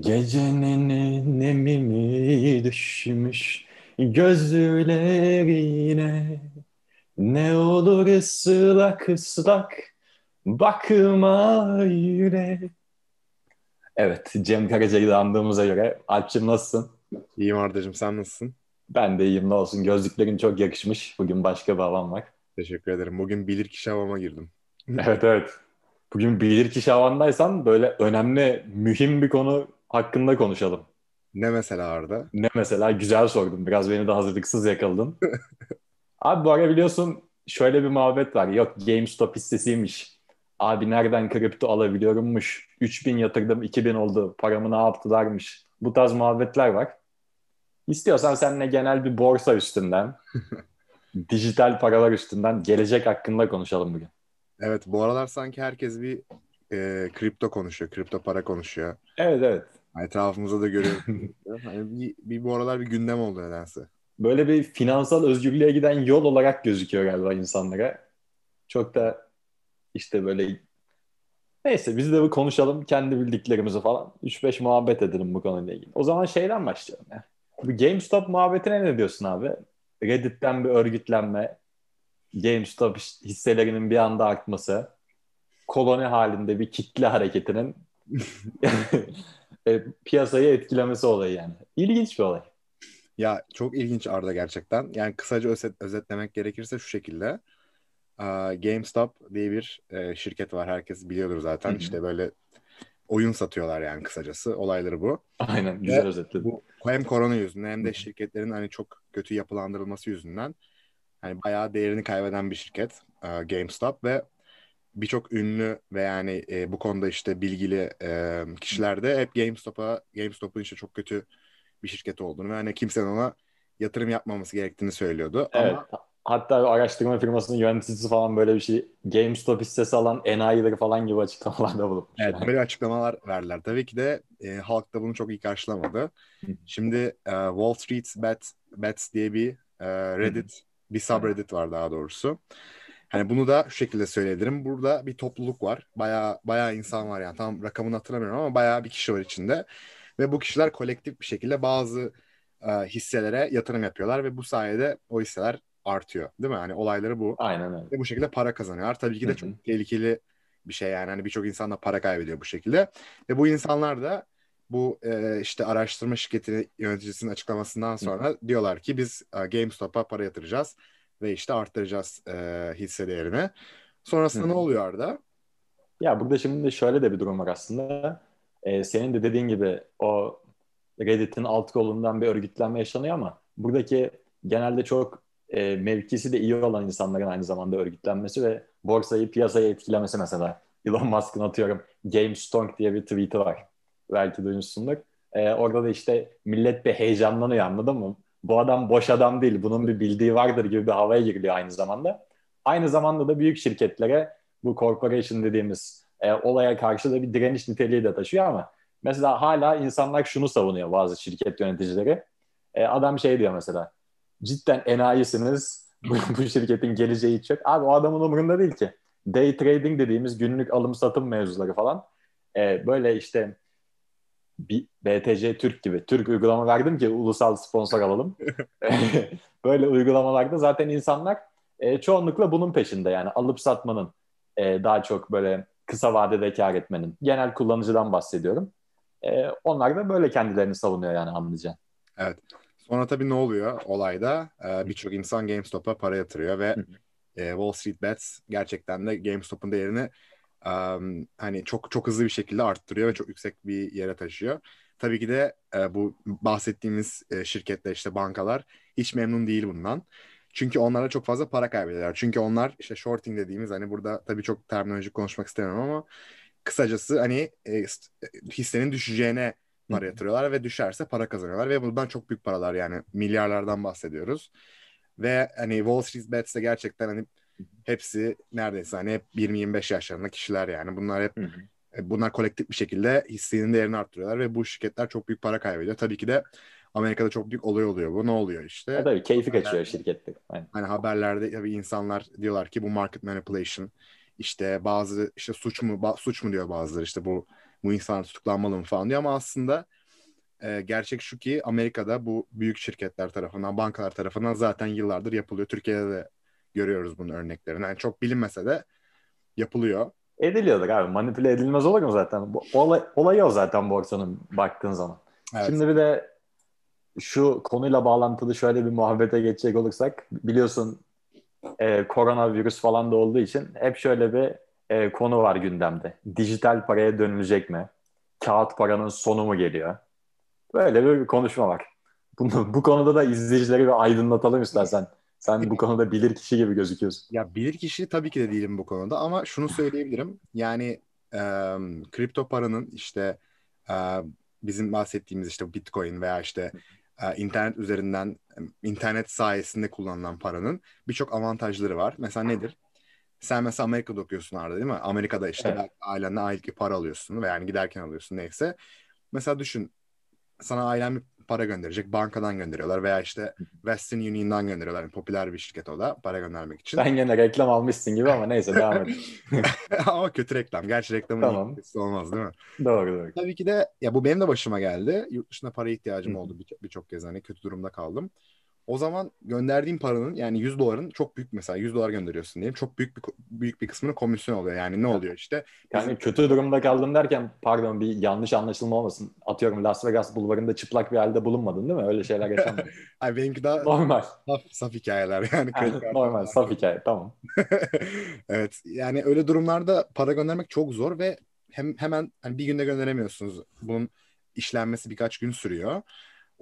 Gecenin nemimi düşmüş gözlerine Ne olur ıslak ıslak bakma yüre Evet Cem Karaca'yı da andığımıza göre Alp'cim nasılsın? İyiyim Arda'cığım sen nasılsın? Ben de iyiyim ne olsun gözlüklerin çok yakışmış bugün başka bir havam var Teşekkür ederim. Bugün bilirkişi havama girdim. Evet evet Bugün bilirkişi havandaysan böyle önemli mühim bir konu hakkında konuşalım. Ne mesela Arda? Ne mesela? Güzel sordun. Biraz beni de hazırlıksız yakaladın. Abi bu ara biliyorsun şöyle bir muhabbet var. Yok GameStop hissesiymiş. Abi nereden kripto alabiliyorummuş. 3000 yatırdım 2000 oldu. Paramı ne yaptılarmış. Bu tarz muhabbetler var. İstiyorsan seninle genel bir borsa üstünden, dijital paralar üstünden gelecek hakkında konuşalım bugün. Evet bu aralar sanki herkes bir e, kripto konuşuyor. Kripto para konuşuyor. Evet evet. Etrafımızda da görüyorum. hani bir, bir bu aralar bir gündem oldu nedense. Böyle bir finansal özgürlüğe giden yol olarak gözüküyor galiba insanlara. Çok da işte böyle neyse biz de bir konuşalım kendi bildiklerimizi falan. 3-5 muhabbet edelim bu konuyla ilgili. O zaman şeyden başlayalım ya. Bu GameStop muhabbetine ne diyorsun abi? Reddit'ten bir örgütlenme, GameStop hisselerinin bir anda artması, koloni halinde bir kitle hareketinin e, piyasayı etkilemesi olayı yani. İlginç bir olay. Ya çok ilginç Arda gerçekten. Yani kısaca özet, özetlemek gerekirse şu şekilde. GameStop diye bir e, şirket var. Herkes biliyordur zaten. Hı-hı. İşte böyle oyun satıyorlar yani kısacası. Olayları bu. Aynen güzel özetledin. Bu hem korona yüzünden hem de şirketlerin hani çok kötü yapılandırılması yüzünden hani bayağı değerini kaybeden bir şirket GameStop ve birçok ünlü ve yani e, bu konuda işte bilgili e, kişiler de hep GameStop'a GameStop'un işte çok kötü bir şirket olduğunu ve hani kimsenin ona yatırım yapmaması gerektiğini söylüyordu. Evet. Ama Hatta araştırma firmasının yöneticisi falan böyle bir şey GameStop hissesi alan enayileri falan gibi açıklamalarda bulunmuş. Evet böyle açıklamalar verdiler. Tabii ki de e, halk da bunu çok iyi karşılamadı. Şimdi e, Wall Street Bet, Bets diye bir e, Reddit, bir subreddit var daha doğrusu. Hani bunu da şu şekilde söyleyebilirim. Burada bir topluluk var. Bayağı bayağı insan var yani. Tam rakamını hatırlamıyorum ama bayağı bir kişi var içinde. Ve bu kişiler kolektif bir şekilde bazı e, hisselere yatırım yapıyorlar ve bu sayede o hisseler artıyor. Değil mi? Hani olayları bu. Aynen öyle. Ve bu şekilde para kazanıyorlar. Tabii ki de Hı-hı. çok tehlikeli bir şey yani. Hani birçok insan da para kaybediyor bu şekilde. Ve bu insanlar da bu e, işte araştırma şirketi yöneticisinin açıklamasından sonra Hı-hı. diyorlar ki biz e, GameStop'a para yatıracağız ve işte arttıracağız e, hisse değerini. Sonrasında Hı-hı. ne oluyor Arda? Ya burada şimdi şöyle de bir durum var aslında. Ee, senin de dediğin gibi o Reddit'in alt kolundan bir örgütlenme yaşanıyor ama buradaki genelde çok e, mevkisi de iyi olan insanların aynı zamanda örgütlenmesi ve borsayı piyasayı etkilemesi mesela. Elon Musk'ın atıyorum GameStonk diye bir tweet'i var. Belki duymuşsundur. E, orada da işte millet bir heyecanlanıyor anladın mı? Bu adam boş adam değil. Bunun bir bildiği vardır gibi bir havaya giriliyor aynı zamanda. Aynı zamanda da büyük şirketlere bu corporation dediğimiz e, olaya karşı da bir direniş niteliği de taşıyor ama mesela hala insanlar şunu savunuyor bazı şirket yöneticileri. E, adam şey diyor mesela cidden enayisiniz. bu, bu şirketin geleceği hiç yok. Abi o adamın umurunda değil ki. Day trading dediğimiz günlük alım satım mevzuları falan. E, böyle işte BTC Türk gibi. Türk uygulama verdim ki ulusal sponsor alalım. böyle uygulamalarda zaten insanlar e, çoğunlukla bunun peşinde yani alıp satmanın e, daha çok böyle kısa vadede kar etmenin. Genel kullanıcıdan bahsediyorum. E, onlar da böyle kendilerini savunuyor yani anlayacağın. Evet. Sonra tabii ne oluyor olayda? Ee, Birçok insan GameStop'a para yatırıyor ve e, Wall Street Bets gerçekten de GameStop'un değerini um, hani çok çok hızlı bir şekilde arttırıyor ve çok yüksek bir yere taşıyor. Tabii ki de e, bu bahsettiğimiz e, şirketler işte bankalar hiç memnun değil bundan. Çünkü onlara çok fazla para kaybediyorlar. Çünkü onlar işte shorting dediğimiz hani burada tabii çok terminolojik konuşmak istemiyorum ama kısacası hani e, hissenin düşeceğine para yatırıyorlar ve düşerse para kazanıyorlar ve bundan çok büyük paralar yani milyarlardan bahsediyoruz. Ve hani Wall Street Bets'te gerçekten hani hepsi neredeyse hani hep 20-25 yaşlarında kişiler yani. Bunlar hep e, bunlar kolektif bir şekilde hissenin değerini arttırıyorlar ve bu şirketler çok büyük para kaybediyor. Tabii ki de Amerika'da çok büyük olay oluyor bu. Ne oluyor işte? Ya tabii keyfi kaçıyor şirkette. Hani haberlerde tabii insanlar diyorlar ki bu market manipulation işte bazı işte suç mu suç mu diyor bazıları işte bu bu insanlar tutuklanmalı mı falan diyor ama aslında e, gerçek şu ki Amerika'da bu büyük şirketler tarafından, bankalar tarafından zaten yıllardır yapılıyor. Türkiye'de de görüyoruz bunun örneklerini. Yani çok bilinmese de yapılıyor. Ediliyordur abi. Manipüle edilmez olur mu zaten? Bu, olay, olayı o zaten borsanın baktığın zaman. Evet. Şimdi bir de şu konuyla bağlantılı şöyle bir muhabbete geçecek olursak biliyorsun e, koronavirüs falan da olduğu için hep şöyle bir e, konu var gündemde. Dijital paraya dönülecek mi? Kağıt paranın sonu mu geliyor? Böyle bir konuşma var. Bunu, bu konuda da izleyicileri bir aydınlatalım istersen. Sen bu konuda bilir kişi gibi gözüküyorsun. Ya bilir kişi tabii ki de değilim bu konuda ama şunu söyleyebilirim. Yani e, kripto paranın işte e, bizim bahsettiğimiz işte Bitcoin veya işte e, internet üzerinden internet sayesinde kullanılan paranın birçok avantajları var. Mesela nedir? Sen mesela Amerika'da okuyorsun Arda değil mi? Amerika'da işte evet. ailende aylık bir para alıyorsun ve yani giderken alıyorsun neyse. Mesela düşün sana ailen bir para gönderecek. Bankadan gönderiyorlar veya işte Western Union'dan gönderiyorlar. Yani popüler bir şirket o da para göndermek için. Sen gene reklam almışsın gibi ama neyse devam et. ama kötü reklam. Gerçi reklamın tamam. olmaz değil mi? Doğru doğru. Tabii ki de ya bu benim de başıma geldi. Yurt dışında para ihtiyacım oldu birçok bir kez hani kötü durumda kaldım. O zaman gönderdiğim paranın yani 100 doların çok büyük mesela 100 dolar gönderiyorsun diyelim. Çok büyük bir büyük bir kısmını komisyon oluyor. Yani ne oluyor işte? Yani bizim... kötü durumda kaldım derken pardon bir yanlış anlaşılma olmasın. Atıyorum Las Vegas bulvarında çıplak bir halde bulunmadın değil mi? Öyle şeyler yaşanmadı. Ay benimki daha normal. Saf, saf hikayeler yani. normal saf hikaye tamam. evet yani öyle durumlarda para göndermek çok zor ve hem hemen hani bir günde gönderemiyorsunuz. Bunun işlenmesi birkaç gün sürüyor.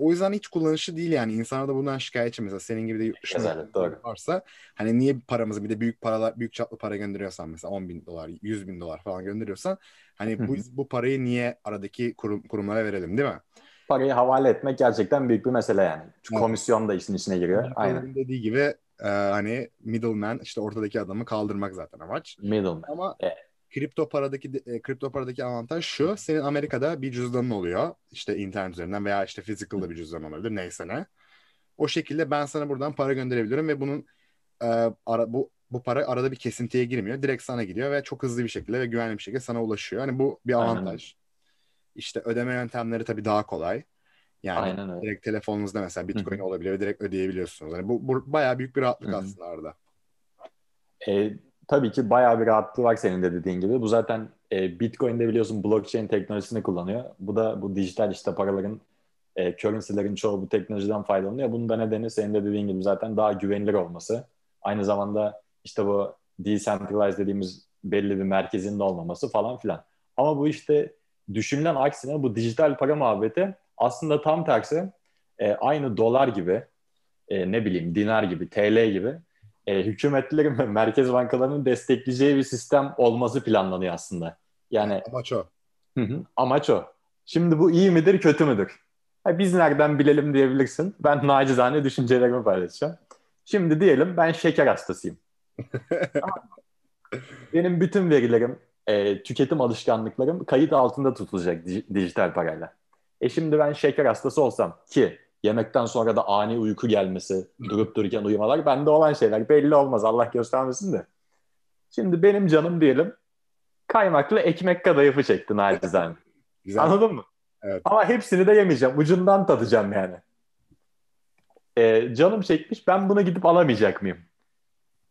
O yüzden hiç kullanışlı değil yani. İnsanlar da bundan şikayetçi mesela senin gibi de yurt dışında varsa hani niye paramızı bir de büyük paralar büyük çaplı para gönderiyorsan mesela 10 bin dolar 100 bin dolar falan gönderiyorsan hani bu, bu parayı niye aradaki kurum, kurumlara verelim değil mi? Parayı havale etmek gerçekten büyük bir mesele yani. Çünkü evet. komisyon da işin içine giriyor. Yani Aynen. Dediği gibi e, hani middleman işte ortadaki adamı kaldırmak zaten amaç. Middleman. Ama evet kripto paradaki e, kripto paradaki avantaj şu. Senin Amerika'da bir cüzdanın oluyor. İşte internet üzerinden veya işte physical'da bir cüzdan olabilir neyse ne. O şekilde ben sana buradan para gönderebiliyorum ve bunun e, ara, bu bu para arada bir kesintiye girmiyor. Direkt sana gidiyor ve çok hızlı bir şekilde ve güvenli bir şekilde sana ulaşıyor. Hani bu bir avantaj. Aynen. İşte ödeme yöntemleri tabii daha kolay. Yani Aynen öyle. direkt telefonunuzda mesela Bitcoin Hı-hı. olabiliyor ve direkt ödeyebiliyorsunuz. Yani bu, bu bayağı büyük bir rahatlık Hı-hı. aslında arada. E, tabii ki bayağı bir rahatlığı var senin de dediğin gibi. Bu zaten e, Bitcoin'de biliyorsun blockchain teknolojisini kullanıyor. Bu da bu dijital işte paraların e, currency'lerin çoğu bu teknolojiden faydalanıyor. Bunun da nedeni senin de dediğin gibi zaten daha güvenilir olması. Aynı zamanda işte bu decentralized dediğimiz belli bir merkezin de olmaması falan filan. Ama bu işte düşünülen aksine bu dijital para muhabbeti aslında tam tersi e, aynı dolar gibi e, ne bileyim dinar gibi TL gibi e, hükümetlerin ve merkez bankalarının destekleyeceği bir sistem olması planlanıyor aslında. Yani amaç o. Hı hı, amaç o. Şimdi bu iyi midir, kötü müdür? Ha, biz nereden bilelim diyebilirsin. Ben nacizane düşüncelerimi paylaşacağım. Şimdi diyelim ben şeker hastasıyım. Benim bütün verilerim, e, tüketim alışkanlıklarım kayıt altında tutulacak dijital parayla. E şimdi ben şeker hastası olsam ki Yemekten sonra da ani uyku gelmesi, durup dururken uyumalar bende olan şeyler. Belli olmaz Allah göstermesin de. Şimdi benim canım diyelim kaymaklı ekmek kadayıfı çekti nacizane. Güzel. Anladın mı? Evet. Ama hepsini de yemeyeceğim. Ucundan tadacağım yani. Ee, canım çekmiş ben bunu gidip alamayacak mıyım?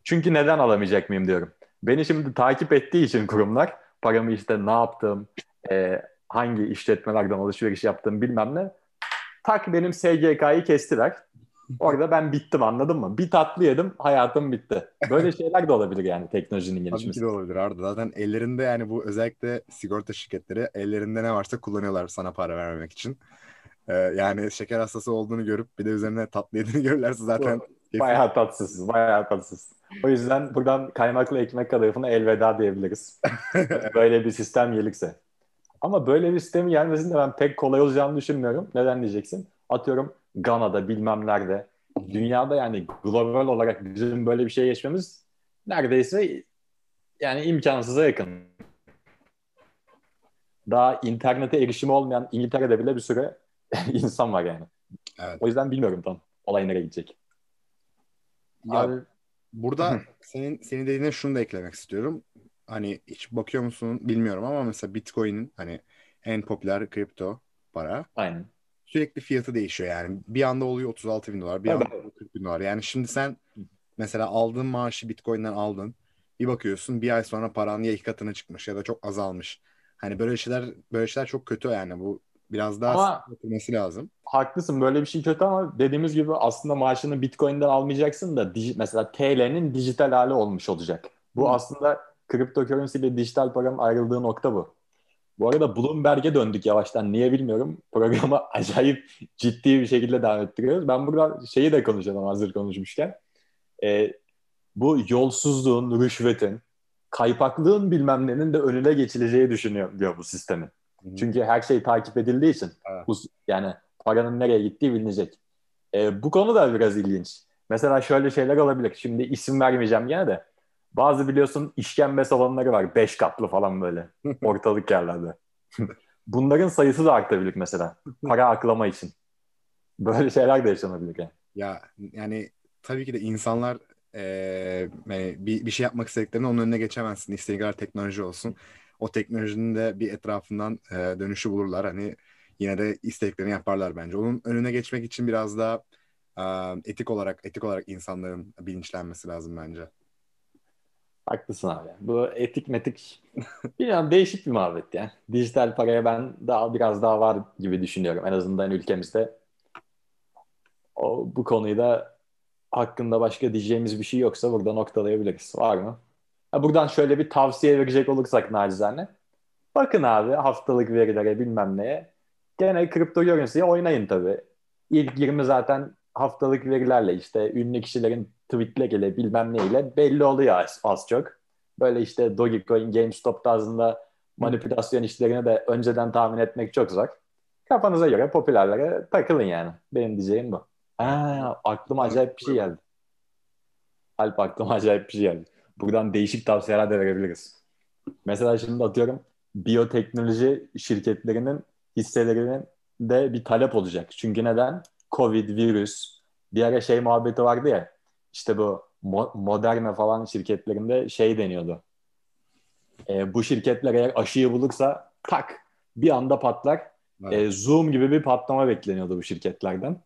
Çünkü neden alamayacak mıyım diyorum. Beni şimdi takip ettiği için kurumlar paramı işte ne yaptım, e, hangi işletmelerden alışveriş yaptım bilmem ne Tak benim SGK'yı kestiler. Orada ben bittim anladın mı? Bir tatlı yedim hayatım bitti. Böyle şeyler de olabilir yani teknolojinin gelişmesi. Tabii ki de olabilir Arda. Zaten ellerinde yani bu özellikle sigorta şirketleri ellerinde ne varsa kullanıyorlar sana para vermemek için. Ee, yani şeker hastası olduğunu görüp bir de üzerine tatlı yediğini görürlerse zaten... Bayağı tatsız, bayağı tatsız. O yüzden buradan kaymaklı ekmek kadayıfına elveda diyebiliriz. Böyle bir sistem gelirse. Ama böyle bir sistemin gelmesini de ben pek kolay olacağını düşünmüyorum. Neden diyeceksin? Atıyorum Gana'da bilmem nerede. Dünyada yani global olarak bizim böyle bir şey geçmemiz neredeyse yani imkansıza yakın. Daha internete erişimi olmayan İngiltere'de bile bir sürü insan var yani. Evet. O yüzden bilmiyorum tam olay nereye gidecek. Ya, Abi, burada senin senin dediğine şunu da eklemek istiyorum hani hiç bakıyor musun bilmiyorum ama mesela Bitcoin'in hani en popüler kripto para. Aynen. Sürekli fiyatı değişiyor yani. Bir anda oluyor 36 bin dolar, bir anda oluyor 40 bin dolar. Yani şimdi sen mesela aldığın maaşı Bitcoin'den aldın. Bir bakıyorsun bir ay sonra paran ya iki katına çıkmış ya da çok azalmış. Hani böyle şeyler böyle şeyler çok kötü yani bu biraz daha sıkılması lazım. Haklısın böyle bir şey kötü ama dediğimiz gibi aslında maaşını Bitcoin'den almayacaksın da dij- mesela TL'nin dijital hali olmuş olacak. Bu Hı. aslında cryptocurrency ile dijital paranın ayrıldığı nokta bu. Bu arada Bloomberg'e döndük yavaştan. Niye bilmiyorum. Programı acayip ciddi bir şekilde devam ettiriyoruz. Ben burada şeyi de konuşalım hazır konuşmuşken. Ee, bu yolsuzluğun, rüşvetin, kaypaklığın bilmem nenin de önüne geçileceği düşünüyor diyor bu sistemin. Hı. Çünkü her şey takip edildiği için Evet. bu, yani paranın nereye gittiği bilinecek. Ee, bu konu da biraz ilginç. Mesela şöyle şeyler olabilir. Şimdi isim vermeyeceğim gene de. Bazı biliyorsun işkembe salonları var. Beş katlı falan böyle. Ortalık yerlerde. Bunların sayısı da artabilir mesela. Para aklama için. Böyle şeyler de yaşanabilir yani. Ya yani tabii ki de insanlar yani bir, bir şey yapmak istediklerinde onun önüne geçemezsin. İstediği kadar teknoloji olsun. O teknolojinin de bir etrafından eee, dönüşü bulurlar. Hani yine de istediklerini yaparlar bence. Onun önüne geçmek için biraz daha eee, etik olarak etik olarak insanların bilinçlenmesi lazım bence. Haklısın abi. Bu etik metik bilmiyorum değişik bir muhabbet ya. Dijital paraya ben daha biraz daha var gibi düşünüyorum. En azından ülkemizde. O, bu konuyu da hakkında başka diyeceğimiz bir şey yoksa burada noktalayabiliriz. Var mı? Ha, buradan şöyle bir tavsiye verecek olursak nacizane. Bakın abi haftalık verilere bilmem neye. Gene kripto currency'ye oynayın tabii. İlk 20 zaten haftalık verilerle işte ünlü kişilerin tweetleriyle bilmem neyle belli oluyor az, az çok. Böyle işte Dogecoin, GameStop tarzında manipülasyon işlerini de önceden tahmin etmek çok zor. Kafanıza göre popülerlere takılın yani. Benim diyeceğim bu. Ha, aklıma acayip bir şey geldi. Alp aklıma acayip bir şey geldi. Buradan değişik tavsiyeler de verebiliriz. Mesela şimdi atıyorum biyoteknoloji şirketlerinin hisselerinin de bir talep olacak. Çünkü neden? Covid, virüs, bir ara şey muhabbeti vardı ya işte bu Mo- Moderna falan şirketlerinde şey deniyordu. E, bu şirketler eğer aşıyı bulursa tak bir anda patlar. Evet. E, Zoom gibi bir patlama bekleniyordu bu şirketlerden.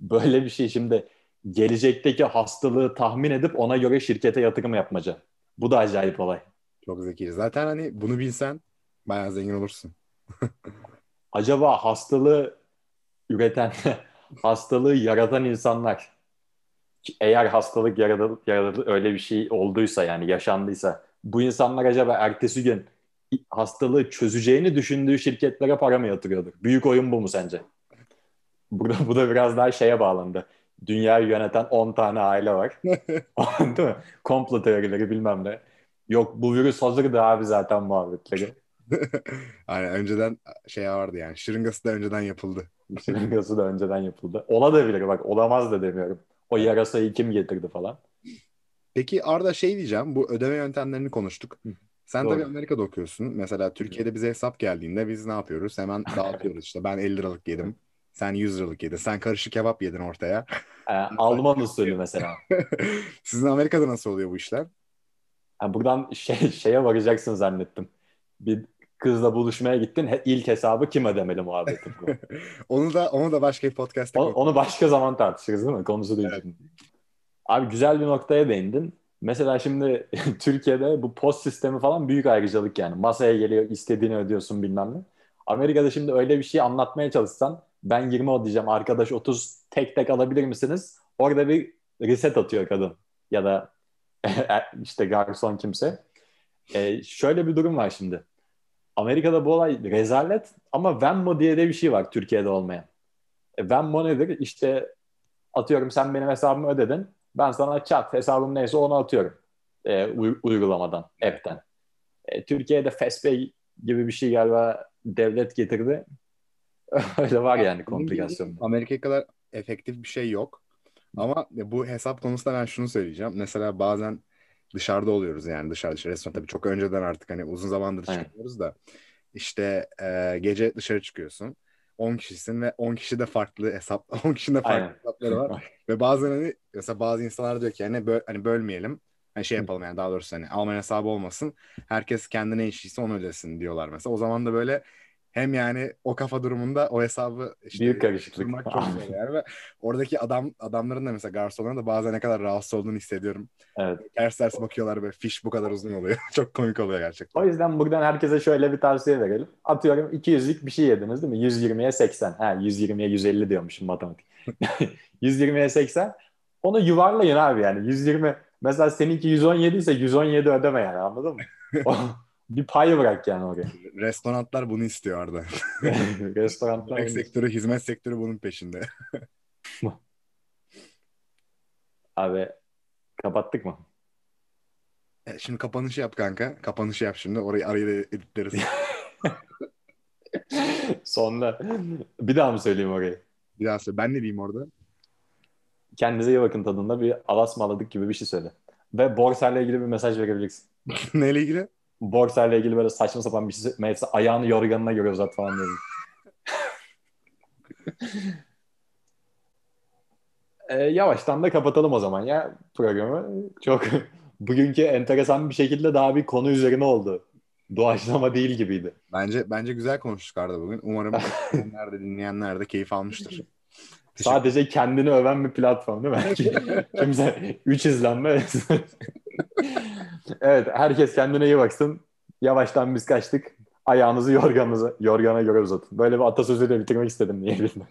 Böyle bir şey şimdi gelecekteki hastalığı tahmin edip ona göre şirkete yatırım yapmaca. Bu da acayip olay. Çok zeki. Zaten hani bunu bilsen bayağı zengin olursun. Acaba hastalığı üreten, hastalığı yaratan insanlar eğer hastalık yaradı, yaradı öyle bir şey olduysa yani yaşandıysa bu insanlar acaba ertesi gün hastalığı çözeceğini düşündüğü şirketlere para mı yatırıyordur? Büyük oyun bu mu sence? Burada bu da biraz daha şeye bağlandı. Dünyayı yöneten 10 tane aile var. Değil mi? Komplo teorileri bilmem ne. Yok bu virüs hazırdı abi zaten muhabbetleri. Aynen önceden şey vardı yani. Şırıngası da önceden yapıldı. Şırıngası da önceden yapıldı. Ola da bilir bak olamaz da demiyorum. O yarasayı kim getirdi falan. Peki Arda şey diyeceğim. Bu ödeme yöntemlerini konuştuk. Sen Doğru. tabii Amerika'da okuyorsun. Mesela Türkiye'de bize hesap geldiğinde biz ne yapıyoruz? Hemen dağıtıyoruz işte. Ben 50 liralık yedim. Sen 100 liralık yedin. Sen karışık kebap yedin ortaya. Ee, Alman usulü mesela. Sizin Amerika'da nasıl oluyor bu işler? Ha, buradan şey, şeye varacaksın zannettim. Bir kızla buluşmaya gittin. he- ilk hesabı kim ödemeli muhabbeti bu. Onu da onu da başka bir podcast'te O- konuş- Onu başka zaman tartışırız değil mi? Konusu değil. şimdi. Abi güzel bir noktaya değindin. Mesela şimdi Türkiye'de bu post sistemi falan büyük ayrıcalık yani. Masaya geliyor istediğini ödüyorsun bilmem ne. Amerika'da şimdi öyle bir şey anlatmaya çalışsan ben 20 ödeyeceğim arkadaş 30 tek tek alabilir misiniz? Orada bir reset atıyor kadın ya da işte garson kimse. Ee, şöyle bir durum var şimdi. Amerika'da bu olay rezalet ama Venmo diye de bir şey var Türkiye'de olmayan. E, Venmo nedir? İşte atıyorum sen benim hesabımı ödedin. Ben sana chat hesabım neyse onu atıyorum. E, uy- uygulamadan, app'ten. E, Türkiye'de Fastpay gibi bir şey galiba devlet getirdi. Öyle var yani komplikasyon. Amerika kadar efektif bir şey yok. Ama bu hesap konusunda ben şunu söyleyeceğim. Mesela bazen dışarıda oluyoruz yani dışarı dışarı restoran tabii çok önceden artık hani uzun zamandır çıkıyoruz da işte e, gece dışarı çıkıyorsun. 10 kişisin ve 10 kişi de farklı hesap 10 kişinin de farklı Aynen. hesapları var. ve bazen hani mesela bazı insanlar diyor ki hani, böl, hani bölmeyelim. Hani şey yapalım yani daha doğrusu hani Alman hesabı olmasın. Herkes kendine işiyse onu ödesin diyorlar mesela. O zaman da böyle hem yani o kafa durumunda o hesabı işte Büyük karışıklık. çok zor yani. Ve oradaki adam adamların da mesela garsonların da bazen ne kadar rahatsız olduğunu hissediyorum. Evet. Ters ters bakıyorlar ve fiş bu kadar uzun oluyor. çok komik oluyor gerçekten. O yüzden buradan herkese şöyle bir tavsiye verelim. Atıyorum 200'lük bir şey yediniz değil mi? 120'ye 80. Ha 120'ye 150 diyormuşum matematik. 120'ye 80. Onu yuvarlayın abi yani. 120 mesela seninki 117 ise 117 ödeme yani anladın mı? Bir pay bırak yani oraya. Restoranlar bunu istiyor Arda. Restoranlar Yemek sektörü, hizmet sektörü bunun peşinde. Abi kapattık mı? E, Şimdi kapanışı yap kanka. Kapanışı yap şimdi. Orayı arayı da editleriz. Sonra bir daha mı söyleyeyim orayı? Bir daha söyle. Ben ne diyeyim orada? Kendinize iyi bakın tadında bir alasmaladık gibi bir şey söyle. Ve borsayla ilgili bir mesaj verebilirsin. Neyle ilgili? Borsayla ilgili böyle saçma sapan bir şey mesela ayağını yorganına göre uzat falan diye. Ee, yavaştan da kapatalım o zaman ya programı. Çok bugünkü enteresan bir şekilde daha bir konu üzerine oldu. Doğaçlama değil gibiydi. Bence bence güzel konuştuk Arda bugün. Umarım dinleyenler de dinleyenler de keyif almıştır. Sadece kendini öven bir platform değil mi? Kimse 3 izlenme. Evet herkes kendine iyi baksın. Yavaştan biz kaçtık. Ayağınızı yorganınıza, yorgana göre uzatın. Böyle bir atasözüyle bitirmek istedim diye bildim.